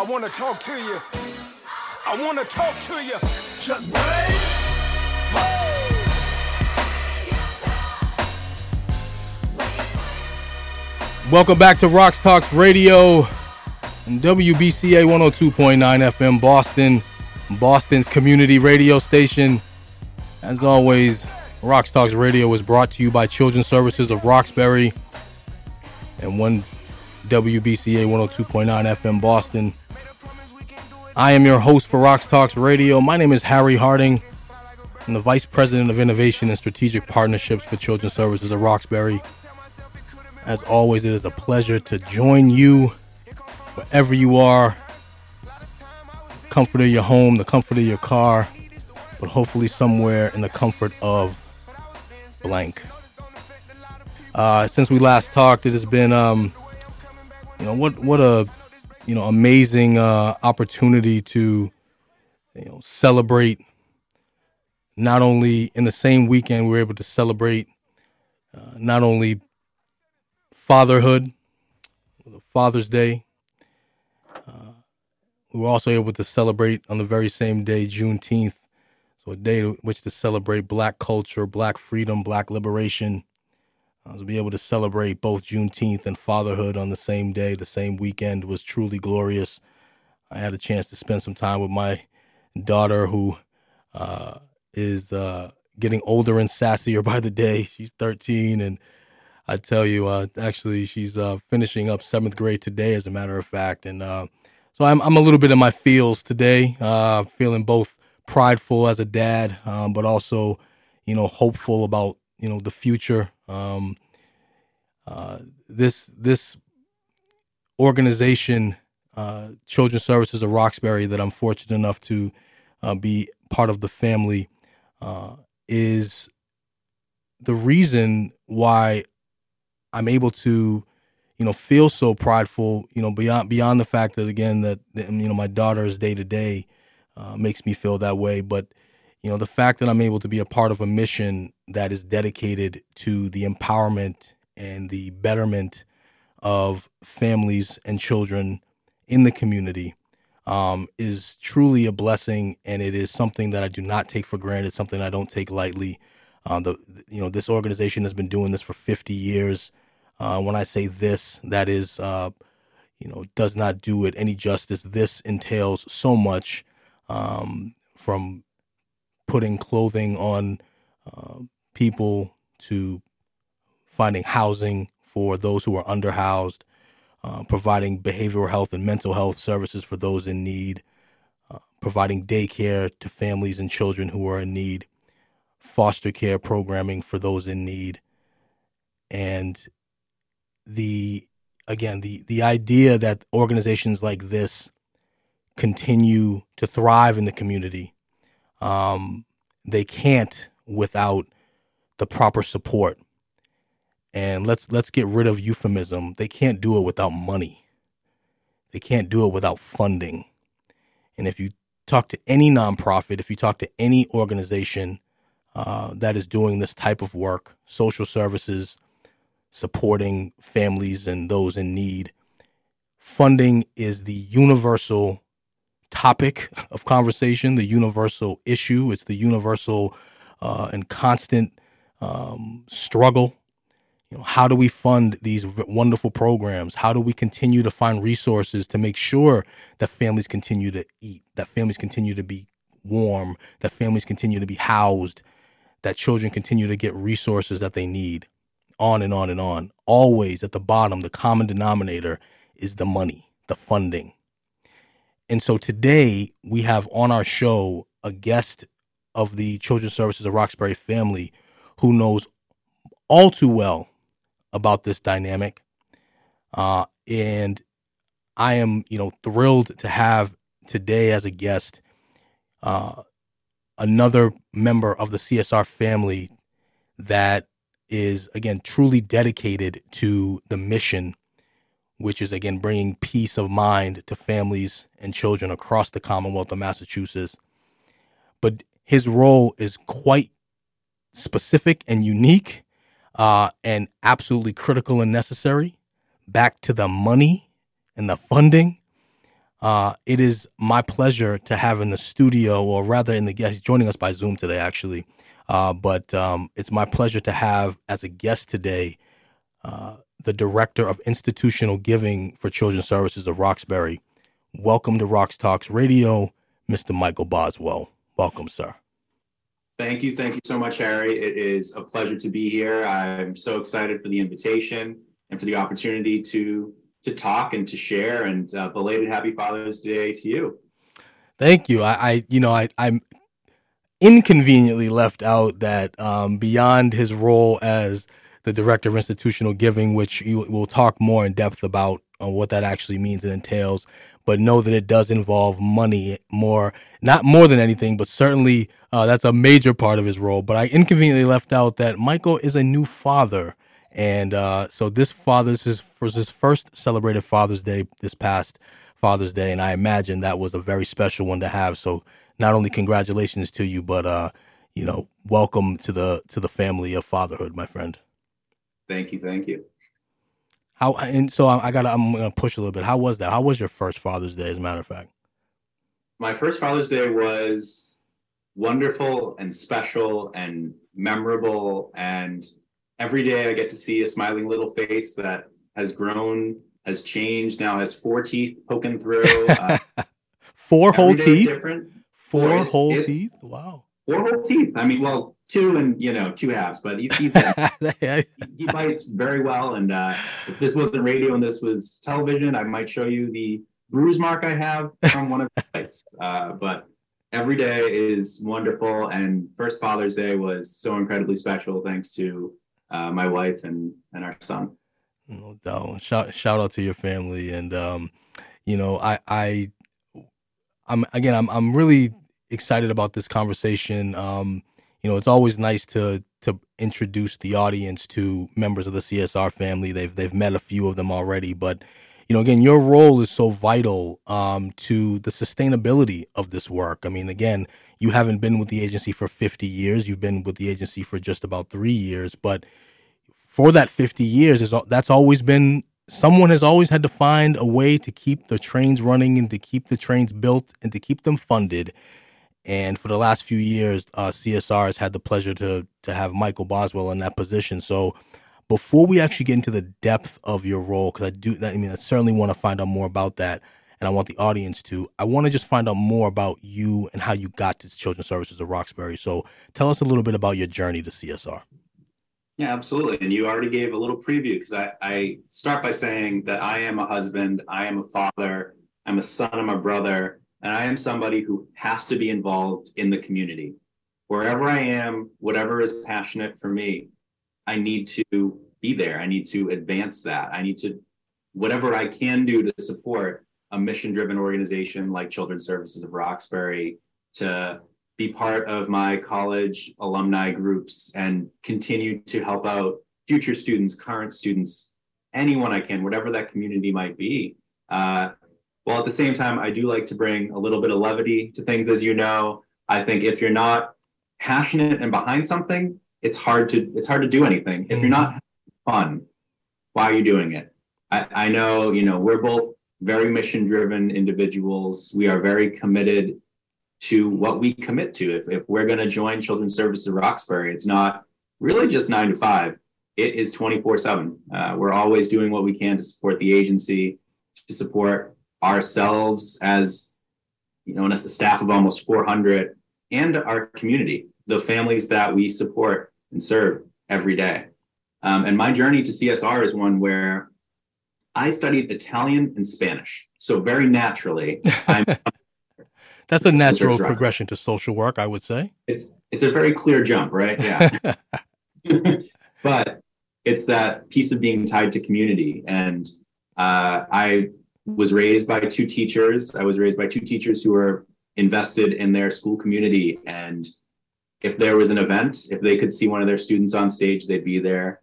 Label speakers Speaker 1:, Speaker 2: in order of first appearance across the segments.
Speaker 1: I wanna talk to you. I wanna talk to you.
Speaker 2: Just break.
Speaker 3: Welcome back to RoxTalks Radio and WBCA 102.9 FM Boston, Boston's community radio station. As always, RoxTalks Radio is brought to you by Children's Services of Roxbury and one WBCA 102.9 FM Boston. I am your host for RoxTalks Radio. My name is Harry Harding. I'm the Vice President of Innovation and Strategic Partnerships for Children's Services at Roxbury. As always, it is a pleasure to join you wherever you are. Comfort of your home, the comfort of your car, but hopefully somewhere in the comfort of blank. Uh, since we last talked, it has been, um, you know, what what a you know amazing uh, opportunity to you know celebrate. Not only in the same weekend, we were able to celebrate uh, not only fatherhood, Father's Day. Uh, we were also able to celebrate on the very same day, Juneteenth. So a day which to celebrate black culture, black freedom, black liberation. Uh, to be able to celebrate both Juneteenth and fatherhood on the same day, the same weekend was truly glorious. I had a chance to spend some time with my daughter who uh, is uh, getting older and sassier by the day. She's 13 and I tell you, uh, actually, she's uh, finishing up seventh grade today, as a matter of fact, and uh, so I'm I'm a little bit in my feels today, feeling both prideful as a dad, um, but also, you know, hopeful about you know the future. Um, uh, this this organization, uh, Children's Services of Roxbury, that I'm fortunate enough to be part of the family, is the reason why I'm able to, you know, feel so prideful, you know, beyond beyond the fact that again that you know my daughter's day to day makes me feel that way, but you know the fact that I'm able to be a part of a mission that is dedicated to the empowerment and the betterment of families and children in the community um, is truly a blessing, and it is something that I do not take for granted. Something I don't take lightly. Uh, the you know this organization has been doing this for 50 years. Uh, when I say this, that is uh, you know does not do it any justice. This entails so much um, from putting clothing on uh, people to finding housing for those who are underhoused, uh, providing behavioral health and mental health services for those in need, uh, providing daycare to families and children who are in need, foster care programming for those in need, and the again the the idea that organizations like this continue to thrive in the community, um, they can't without the proper support. And let's let's get rid of euphemism. They can't do it without money. They can't do it without funding. And if you talk to any nonprofit, if you talk to any organization uh, that is doing this type of work, social services, supporting families and those in need, funding is the universal topic of conversation, the universal issue. It's the universal uh, and constant um, struggle. You know, how do we fund these wonderful programs? How do we continue to find resources to make sure that families continue to eat, that families continue to be warm, that families continue to be housed, that children continue to get resources that they need? On and on and on. Always at the bottom, the common denominator is the money, the funding. And so today we have on our show a guest of the Children's Services of Roxbury family who knows all too well about this dynamic. Uh, and I am, you know, thrilled to have today as a guest uh, another member of the CSR family that is, again, truly dedicated to the mission, which is, again, bringing peace of mind to families and children across the Commonwealth of Massachusetts. But his role is quite specific and unique uh, and absolutely critical and necessary. Back to the money and the funding. Uh, it is my pleasure to have in the studio, or rather in the guest, joining us by Zoom today, actually. Uh, but um, it's my pleasure to have as a guest today uh, the director of institutional giving for Children's Services of Roxbury. Welcome to Rox Talks Radio, Mr. Michael Boswell. Welcome, sir.
Speaker 4: Thank you. Thank you so much, Harry. It is a pleasure to be here. I'm so excited for the invitation and for the opportunity to to talk and to share. And uh, belated Happy Father's Day to you.
Speaker 3: Thank you. I, I you know, I, I'm inconveniently left out that um, beyond his role as the director of institutional giving, which we'll talk more in depth about on what that actually means and entails, but know that it does involve money more, not more than anything, but certainly uh, that's a major part of his role. But I inconveniently left out that Michael is a new father and uh, so this Father's his, was his first celebrated Father's Day this past Father's Day, and I imagine that was a very special one to have. So not only congratulations to you, but uh, you know, welcome to the to the family of fatherhood, my friend.
Speaker 4: Thank you, thank you.
Speaker 3: How and so I, I got I'm gonna push a little bit. How was that? How was your first Father's Day? As a matter of fact,
Speaker 4: my first Father's Day was wonderful and special and memorable and every day I get to see a smiling little face that has grown, has changed, now has four teeth poking through. Uh,
Speaker 3: four whole teeth? Different. Four it's, whole teeth? Wow.
Speaker 4: Four whole teeth. I mean, well, two and, you know, two halves, but he's, he's he, he bites very well. And uh, if this wasn't radio and this was television, I might show you the bruise mark I have from one of the bites. Uh, but every day is wonderful. And first Father's Day was so incredibly special thanks to uh, my wife and and our son.
Speaker 3: No doubt. Shout shout out to your family, and um, you know, I I I'm again, I'm I'm really excited about this conversation. Um, you know, it's always nice to to introduce the audience to members of the CSR family. They've they've met a few of them already, but you know, again, your role is so vital um, to the sustainability of this work. I mean, again, you haven't been with the agency for 50 years. You've been with the agency for just about three years, but for that 50 years, is that's always been someone has always had to find a way to keep the trains running and to keep the trains built and to keep them funded. And for the last few years, uh, CSR has had the pleasure to to have Michael Boswell in that position. So before we actually get into the depth of your role, because I do, I mean, I certainly want to find out more about that, and I want the audience to. I want to just find out more about you and how you got to Children's Services of Roxbury. So, tell us a little bit about your journey to CSR.
Speaker 4: Yeah, absolutely. And you already gave a little preview because I, I start by saying that I am a husband, I am a father, I'm a son, I'm a brother, and I am somebody who has to be involved in the community. Wherever I am, whatever is passionate for me, I need to be there. I need to advance that. I need to, whatever I can do to support a mission driven organization like Children's Services of Roxbury to be part of my college alumni groups and continue to help out future students, current students, anyone I can, whatever that community might be. Uh, while at the same time, I do like to bring a little bit of levity to things, as you know. I think if you're not passionate and behind something, it's hard to it's hard to do anything. If you're not fun, why are you doing it? I, I know, you know, we're both very mission driven individuals. We are very committed to what we commit to. If, if we're going to join Children's Services of Roxbury, it's not really just nine to five. It is 24 uh, 7. We're always doing what we can to support the agency, to support ourselves as, you know, and as the staff of almost 400 and our community, the families that we support and serve every day. Um, and my journey to CSR is one where I studied Italian and Spanish. So very naturally, I'm.
Speaker 3: That's a natural progression to social work, I would say.
Speaker 4: It's it's a very clear jump, right? Yeah. but it's that piece of being tied to community, and uh, I was raised by two teachers. I was raised by two teachers who were invested in their school community and if there was an event, if they could see one of their students on stage, they'd be there.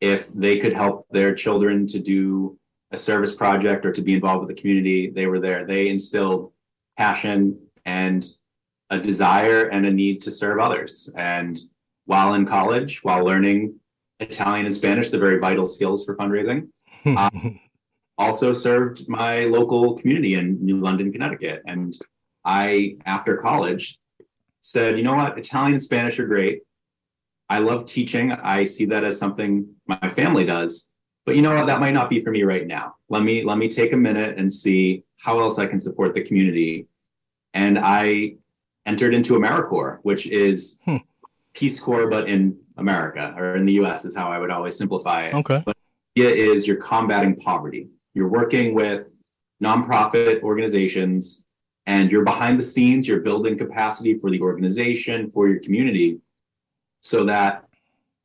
Speaker 4: If they could help their children to do a service project or to be involved with the community, they were there. They instilled passion and a desire and a need to serve others. And while in college, while learning Italian and Spanish, the very vital skills for fundraising, uh, also served my local community in New London, Connecticut. And I, after college, said, you know what, Italian and Spanish are great. I love teaching. I see that as something my family does. But you know what, that might not be for me right now. Let me let me take a minute and see how else I can support the community. And I entered into AmeriCorps, which is hmm. Peace Corps, but in America or in the US is how I would always simplify it.
Speaker 3: Okay.
Speaker 4: But the idea is you're combating poverty. You're working with nonprofit organizations and you're behind the scenes, you're building capacity for the organization, for your community, so that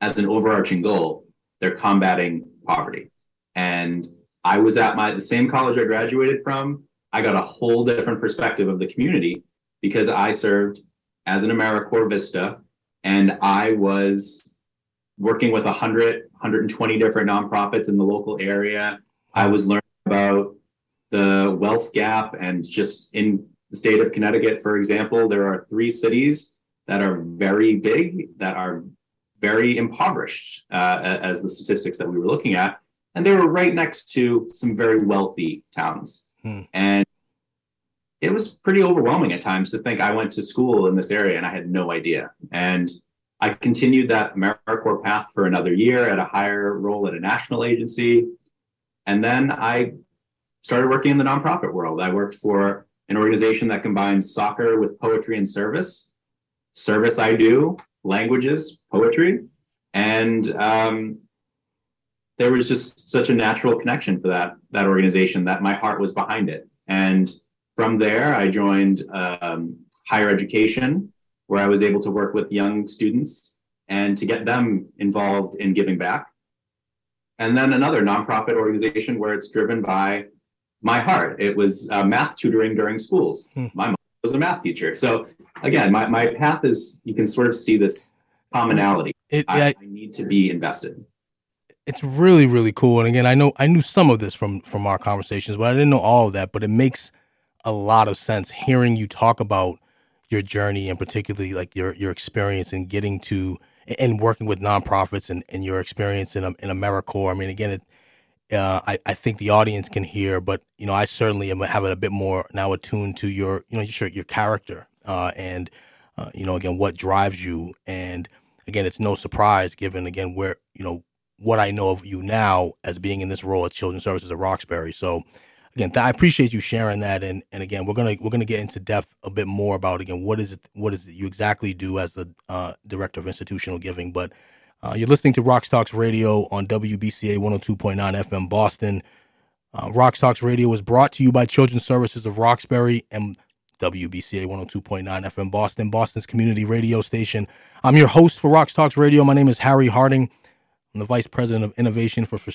Speaker 4: as an overarching goal, they're combating poverty. And I was at my the same college I graduated from. I got a whole different perspective of the community because I served as an AmeriCorps Vista and I was working with 100, 120 different nonprofits in the local area. I was learning about the wealth gap and just in the state of Connecticut, for example, there are three cities that are very big, that are very impoverished, uh, as the statistics that we were looking at. And they were right next to some very wealthy towns. Hmm. And it was pretty overwhelming at times to think I went to school in this area and I had no idea. And I continued that AmeriCorps path for another year at a higher role at a national agency. And then I started working in the nonprofit world. I worked for an organization that combines soccer with poetry and service. Service I do, languages, poetry. And um, there was just such a natural connection for that, that organization that my heart was behind it. And from there, I joined um, higher education, where I was able to work with young students and to get them involved in giving back. And then another nonprofit organization where it's driven by my heart. It was uh, math tutoring during schools. Hmm. My mom was a math teacher. So again, my, my path is, you can sort of see this commonality. It, I, I, I need to be invested
Speaker 3: it's really really cool and again i know i knew some of this from from our conversations but i didn't know all of that but it makes a lot of sense hearing you talk about your journey and particularly like your your experience in getting to and working with nonprofits and, and your experience in in AmeriCorps. I mean, again, it, uh, I I think the audience can hear, but you know, I certainly am having a bit more now attuned to your you know your your character uh, and uh, you know again what drives you, and again, it's no surprise given again where you know what I know of you now as being in this role at Children's Services of Roxbury. So again, I appreciate you sharing that. And, and again, we're gonna we're gonna get into depth a bit more about again what is it what is it you exactly do as the uh, director of institutional giving. But uh, you're listening to RoxTalks Radio on WBCA 102.9 FM Boston. Uh, RoxTalks Radio is brought to you by Children's Services of Roxbury and WBCA 102.9 FM Boston, Boston's community radio station. I'm your host for RoxTalks Radio. My name is Harry Harding. I'm the Vice President of Innovation for, for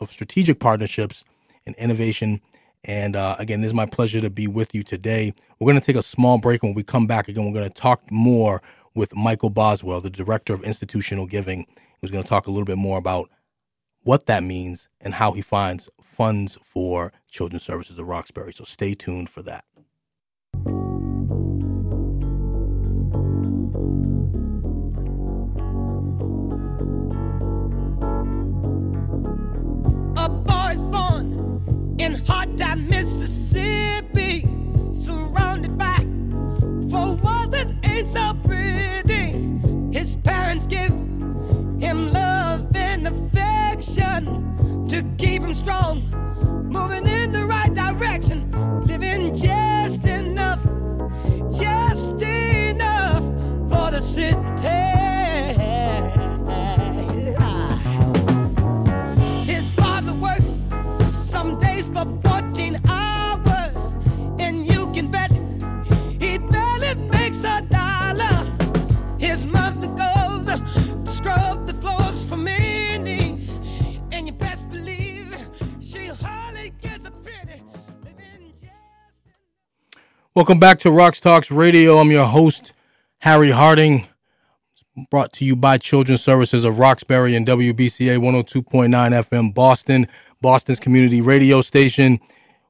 Speaker 3: of Strategic Partnerships and innovation. And uh, again, it is my pleasure to be with you today. We're going to take a small break. When we come back again, we're going to talk more with Michael Boswell, the Director of Institutional Giving, who's going to talk a little bit more about what that means and how he finds funds for children's services at Roxbury. So stay tuned for that.
Speaker 5: Parents give him love and affection to keep him strong, moving in the right direction, living just
Speaker 3: Welcome back to RoxTalks Radio. I'm your host, Harry Harding. Brought to you by Children's Services of Roxbury and WBCA 102.9 FM Boston, Boston's community radio station.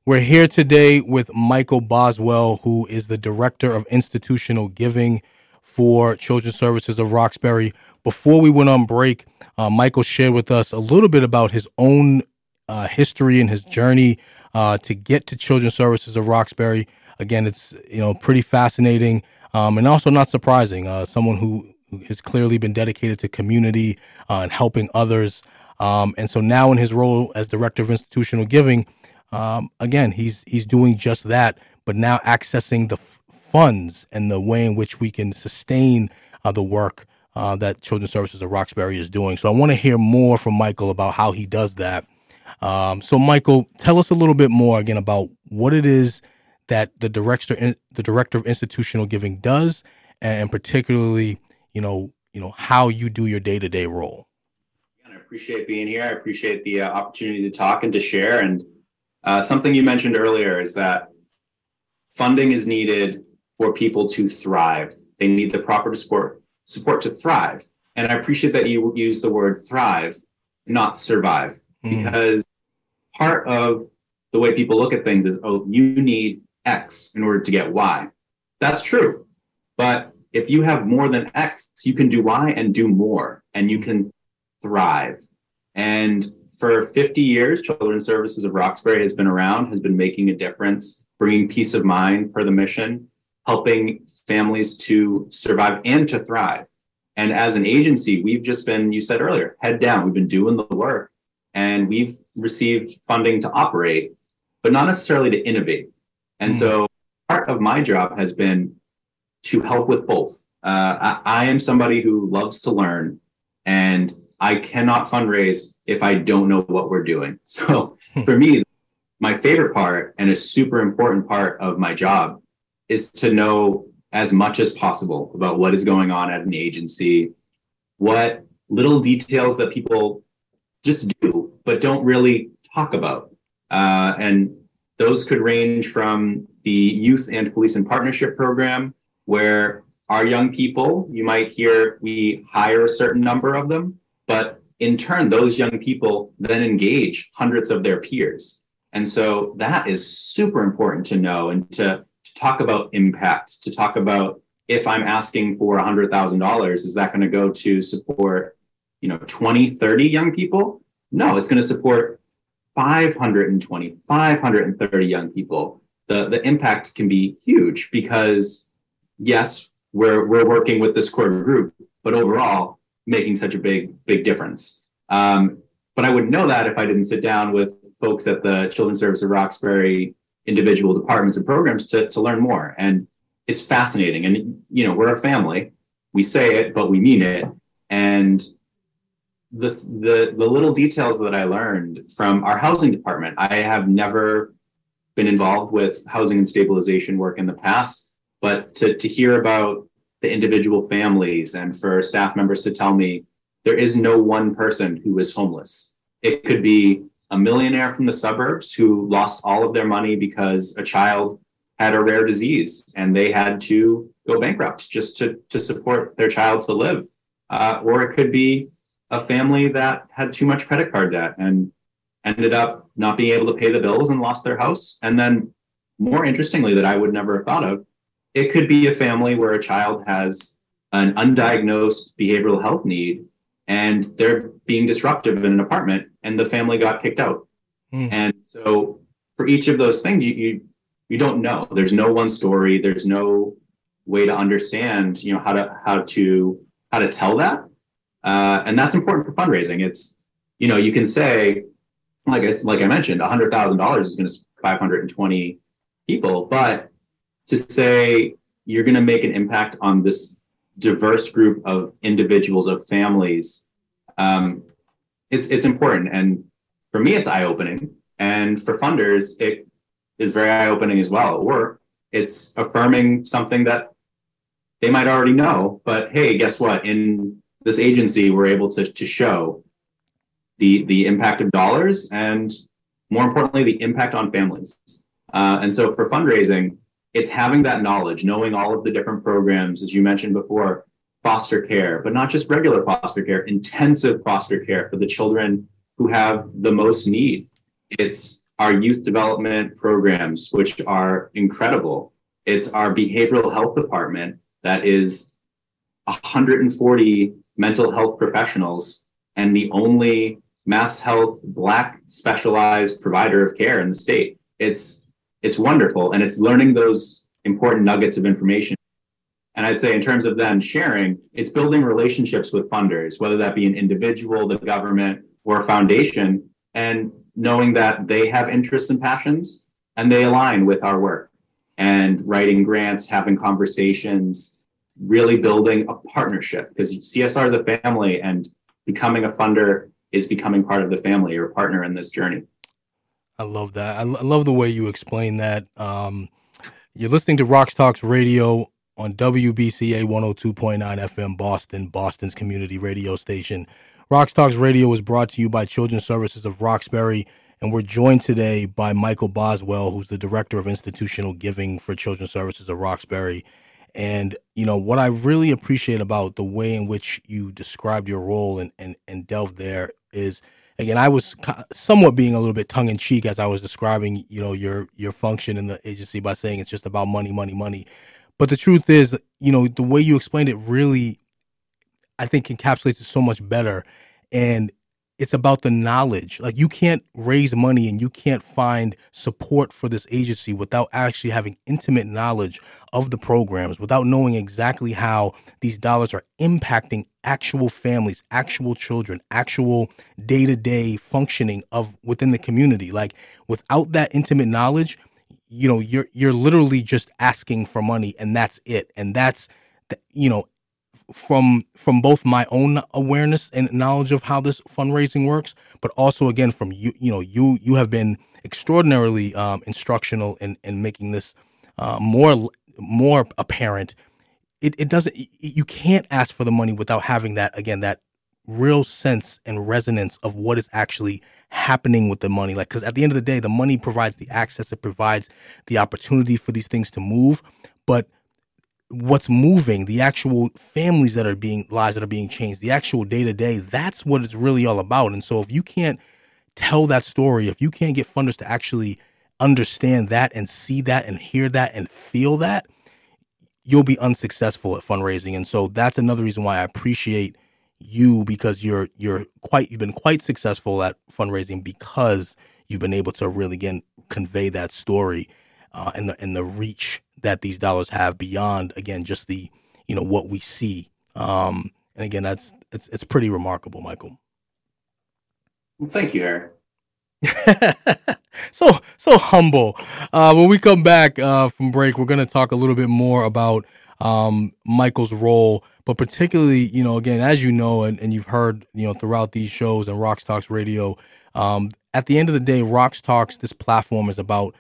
Speaker 3: We're here today with Michael Boswell, who is the Director of Institutional Giving for Children's Services of Roxbury. Before we went on break, uh, Michael shared with us a little bit about his own uh, history and his journey uh, to get to Children's Services of Roxbury. Again, it's you know pretty fascinating um, and also not surprising. Uh, someone who has clearly been dedicated to community uh, and helping others. Um, and so now in his role as director of institutional giving, um, again, he's he's doing just that, but now accessing the f- funds and the way in which we can sustain uh, the work uh, that Children's Services of Roxbury is doing. So I want to hear more from Michael about how he does that. Um, so Michael, tell us a little bit more again about what it is that the director the director of institutional giving does, and particularly, you know, you know how you do your day to day role.
Speaker 4: I appreciate being here. I appreciate the uh, opportunity to talk and to share. And uh, something you mentioned earlier is that funding is needed for people to thrive. They need the proper support support to thrive. And I appreciate that you use the word thrive, not survive, mm. because part of the way people look at things is, oh, you need X in order to get Y. That's true. But if you have more than X, you can do Y and do more, and you can thrive. And for 50 years, Children's Services of Roxbury has been around, has been making a difference, bringing peace of mind for the mission, helping families to survive and to thrive. And as an agency, we've just been, you said earlier, head down. We've been doing the work and we've received funding to operate, but not necessarily to innovate. And mm-hmm. so part of my job has been to help with both. Uh, I, I am somebody who loves to learn and I cannot fundraise if I don't know what we're doing. So hmm. for me, my favorite part and a super important part of my job is to know as much as possible about what is going on at an agency, what little details that people just do, but don't really talk about. Uh, and those could range from the Youth and Police and Partnership Program, where our young people, you might hear we hire a certain number of them, but in turn, those young people then engage hundreds of their peers. And so that is super important to know and to, to talk about impact, to talk about if I'm asking for $100,000, is that going to go to support, you know, 20, 30 young people? No, it's going to support 520, 530 young people. The, the impact can be huge because yes, we're, we're working with this core group, but overall making such a big, big difference. Um, but I wouldn't know that if I didn't sit down with folks at the Children's Service of Roxbury individual departments and programs to, to learn more. And it's fascinating. And, you know, we're a family. We say it, but we mean it. And the, the, the little details that I learned from our housing department, I have never been involved with housing and stabilization work in the past, but to, to hear about the individual families and for staff members to tell me there is no one person who is homeless. It could be a millionaire from the suburbs who lost all of their money because a child had a rare disease and they had to go bankrupt just to, to support their child to live. Uh, or it could be a family that had too much credit card debt and ended up not being able to pay the bills and lost their house. And then, more interestingly, that I would never have thought of, it could be a family where a child has an undiagnosed behavioral health need and they're being disruptive in an apartment and the family got kicked out. Mm. And so for each of those things, you, you you don't know. There's no one story. There's no way to understand, you know, how to how to how to tell that. Uh, and that's important for fundraising. It's, you know, you can say, like I like I mentioned, hundred thousand dollars is going to 520 people, but to say you're going to make an impact on this diverse group of individuals of families um, it's it's important. And for me it's eye-opening. And for funders it is very eye-opening as well. Or it's affirming something that they might already know but hey guess what? In this agency we're able to, to show the the impact of dollars and more importantly the impact on families uh, and so for fundraising it's having that knowledge, knowing all of the different programs, as you mentioned before, foster care, but not just regular foster care, intensive foster care for the children who have the most need. It's our youth development programs, which are incredible. It's our behavioral health department that is 140 mental health professionals and the only Mass Health Black specialized provider of care in the state. It's it's wonderful, and it's learning those important nuggets of information. And I'd say, in terms of then sharing, it's building relationships with funders, whether that be an individual, the government, or a foundation, and knowing that they have interests and passions and they align with our work. And writing grants, having conversations, really building a partnership because CSR is a family and becoming a funder is becoming part of the family or partner in this journey.
Speaker 3: I love that. I love the way you explain that. Um, you're listening to RoxTalks Radio on WBCA 102.9 FM Boston, Boston's community radio station. RoxTalks Radio is brought to you by Children's Services of Roxbury, and we're joined today by Michael Boswell, who's the Director of Institutional Giving for Children's Services of Roxbury. And, you know, what I really appreciate about the way in which you described your role and, and, and delved there is, again, I was somewhat being a little bit tongue in cheek as I was describing, you know, your, your function in the agency by saying it's just about money, money, money. But the truth is, you know, the way you explained it really, I think encapsulates it so much better. And it's about the knowledge. Like you can't raise money and you can't find support for this agency without actually having intimate knowledge of the programs, without knowing exactly how these dollars are impacting actual families, actual children, actual day-to-day functioning of within the community. Like without that intimate knowledge, you know, you're you're literally just asking for money and that's it. And that's the, you know, from from both my own awareness and knowledge of how this fundraising works, but also again from you. You know, you you have been extraordinarily um, instructional in in making this uh, more more apparent. It it doesn't. You can't ask for the money without having that again that real sense and resonance of what is actually happening with the money. Like, because at the end of the day, the money provides the access, it provides the opportunity for these things to move, but what's moving, the actual families that are being lives that are being changed, the actual day to day, that's what it's really all about. And so if you can't tell that story, if you can't get funders to actually understand that and see that and hear that and feel that, you'll be unsuccessful at fundraising. And so that's another reason why I appreciate you because you're you're quite you've been quite successful at fundraising because you've been able to really again convey that story uh, and the and the reach that these dollars have beyond again just the you know what we see. Um, and again, that's it's it's pretty remarkable, Michael.
Speaker 4: Well, thank you, Eric.
Speaker 3: so so humble. Uh, when we come back uh, from break, we're going to talk a little bit more about um, Michael's role, but particularly, you know, again, as you know, and, and you've heard, you know, throughout these shows and RoxTalks Radio, um, at the end of the day, RoxTalks, this platform is about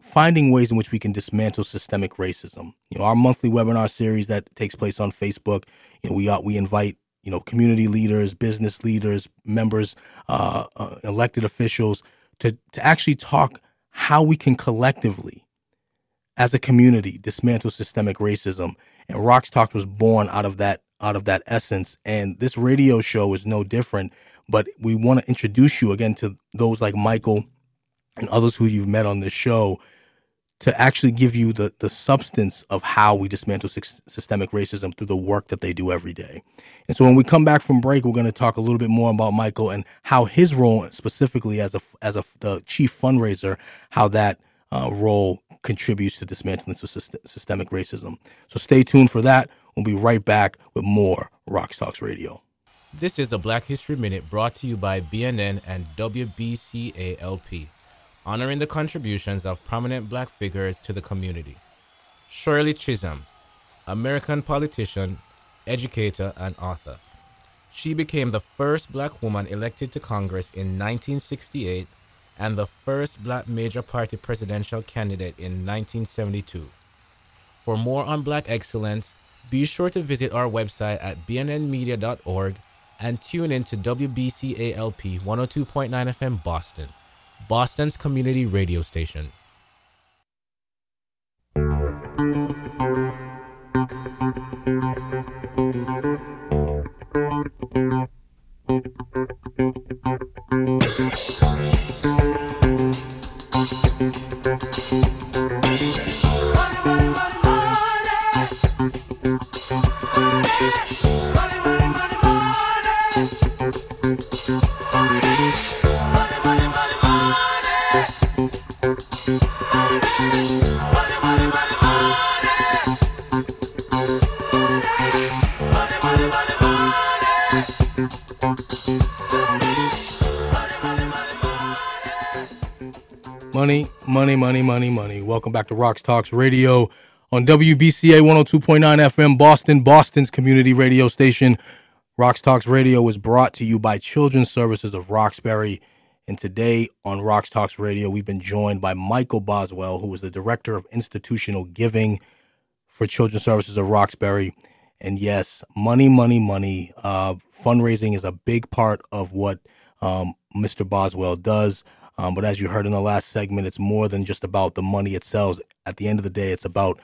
Speaker 3: finding ways in which we can dismantle systemic racism. You know, our monthly webinar series that takes place on Facebook, you know, we uh, we invite you know community leaders, business leaders, members, uh, uh, elected officials to to actually talk how we can collectively, as a community, dismantle systemic racism. And RoxTalks was born out of that out of that essence. And this radio show is no different. But we want to introduce you again to those like Michael and others who you've met on this show to actually give you the, the substance of how we dismantle systemic racism through the work that they do every day. And so when we come back from break, we're going to talk a little bit more about Michael and how his role specifically as a, as a, the chief fundraiser, how that uh, role contributes to dismantling systemic racism. So stay tuned for that. We'll be right back with more RoxTalks Radio.
Speaker 6: This is a Black History Minute brought to you by BNN and WBCALP honoring the contributions of prominent black figures to the community. Shirley Chisholm, American politician, educator, and author. She became the first black woman elected to Congress in 1968 and the first black major party presidential candidate in 1972. For more on black excellence, be sure to visit our website at bnnmedia.org and tune in to WBCALP 102.9 FM Boston. Boston's community radio station.
Speaker 2: Money, money, money.
Speaker 3: Welcome back to RoxTalks Radio on WBCA 102.9 FM, Boston, Boston's community radio station. RoxTalks Radio is brought to you by Children's Services of Roxbury. And today on RoxTalks Radio, we've been joined by Michael Boswell, who is the Director of Institutional Giving for Children's Services of Roxbury. And yes, money, money, money. Uh, fundraising is a big part of what um, Mr. Boswell does. Um, but as you heard in the last segment, it's more than just about the money itself. At the end of the day, it's about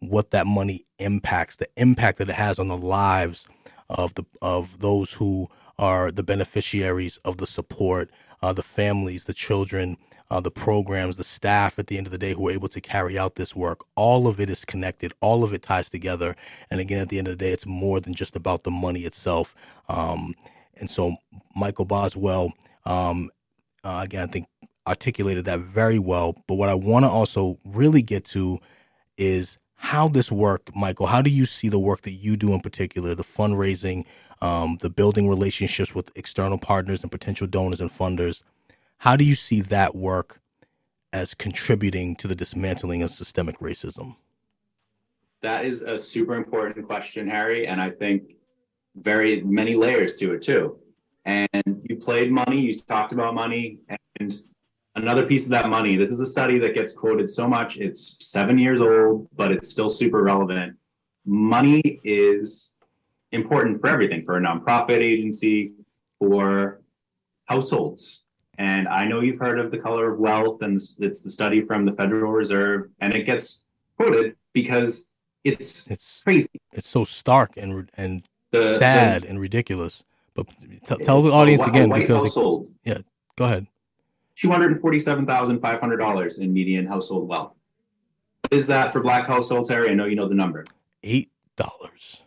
Speaker 3: what that money impacts, the impact that it has on the lives of the of those who are the beneficiaries of the support, uh, the families, the children, uh, the programs, the staff. At the end of the day, who are able to carry out this work. All of it is connected. All of it ties together. And again, at the end of the day, it's more than just about the money itself. Um, and so, Michael Boswell, um, uh, again, I think articulated that very well. But what I want to also really get to is how this work, Michael. How do you see the work that you do in particular, the fundraising, um, the building relationships with external partners and potential donors and funders? How do you see that work as contributing to the dismantling of systemic racism?
Speaker 4: That is a super important question, Harry, and I think very many layers to it too. And you played money, you talked about money, and another piece of that money. This is a study that gets quoted so much. It's seven years old, but it's still super relevant. Money is important for everything for a nonprofit agency, for households. And I know you've heard of the color of wealth, and it's the study from the Federal Reserve, and it gets quoted because it's it's crazy.
Speaker 3: It's so stark and and the, sad the, and ridiculous. But t- tell the audience again because it, yeah, go ahead.
Speaker 4: $247,500 in median household wealth. What is that for black households, Harry? I know you know the number.
Speaker 3: Eight dollars.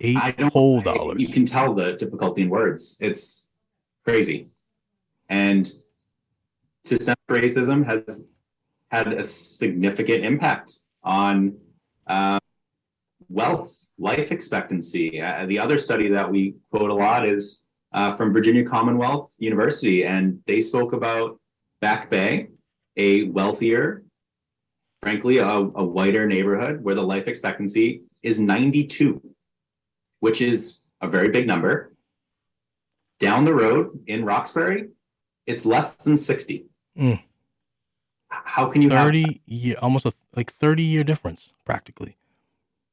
Speaker 3: Eight I don't, whole dollars.
Speaker 4: you can tell the difficulty in words. It's crazy. And systemic racism has had a significant impact on uh, wealth, life expectancy. Uh, the other study that we quote a lot is uh, from Virginia Commonwealth University, and they spoke about Back Bay, a wealthier, frankly, a, a whiter neighborhood where the life expectancy is 92, which is a very big number. Down the road in Roxbury, it's less than 60. Mm. How can you
Speaker 3: 30 have year almost a like 30 year difference practically.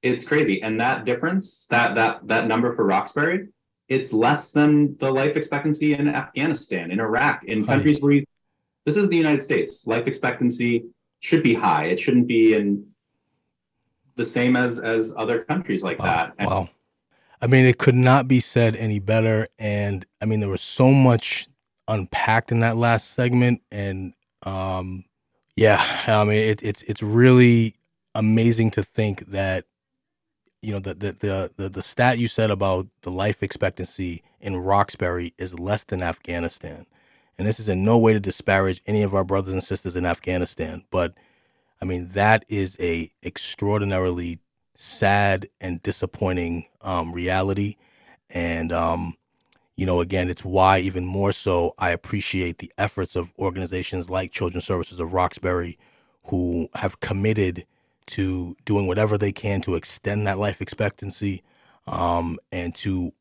Speaker 4: It's crazy. And that difference, that that that number for Roxbury it's less than the life expectancy in Afghanistan, in Iraq, in countries where you, this is the United States. Life expectancy should be high. It shouldn't be in the same as as other countries like
Speaker 3: wow.
Speaker 4: that.
Speaker 3: And wow. I mean, it could not be said any better. And I mean, there was so much unpacked in that last segment, and um, yeah, I mean, it, it's it's really amazing to think that you know the, the the the stat you said about the life expectancy in Roxbury is less than Afghanistan, and this is in no way to disparage any of our brothers and sisters in Afghanistan, but I mean that is a extraordinarily sad and disappointing um, reality, and um, you know again it's why even more so I appreciate the efforts of organizations like Children's Services of Roxbury, who have committed to doing whatever they can to extend that life expectancy um, and to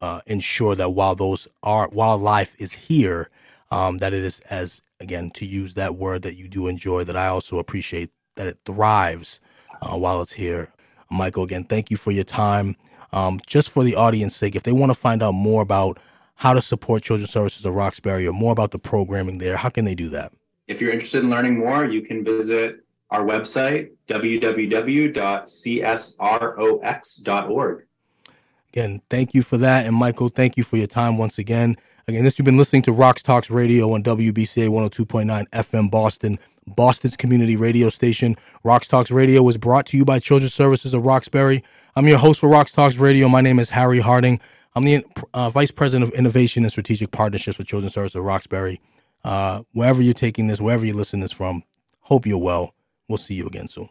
Speaker 3: uh, ensure that while those are while life is here, um, that it is as again to use that word that you do enjoy that I also appreciate that it thrives uh, while it's here. Michael, again, thank you for your time. Um, just for the audience sake, if they want to find out more about how to support Children's Services of Roxbury or more about the programming there, how can they do that?
Speaker 4: If you're interested in learning more, you can visit our website, www.csrox.org.
Speaker 3: Again, thank you for that. And Michael, thank you for your time once again. Again, this you've been listening to RoxTalks Radio on WBCA 102.9 FM Boston, Boston's community radio station. RoxTalks Radio is brought to you by Children's Services of Roxbury. I'm your host for RoxTalks Radio. My name is Harry Harding. I'm the uh, Vice President of Innovation and Strategic Partnerships for Children's Services of Roxbury. Uh, wherever you're taking this, wherever you're listening this from, hope you're well. We'll see you again soon.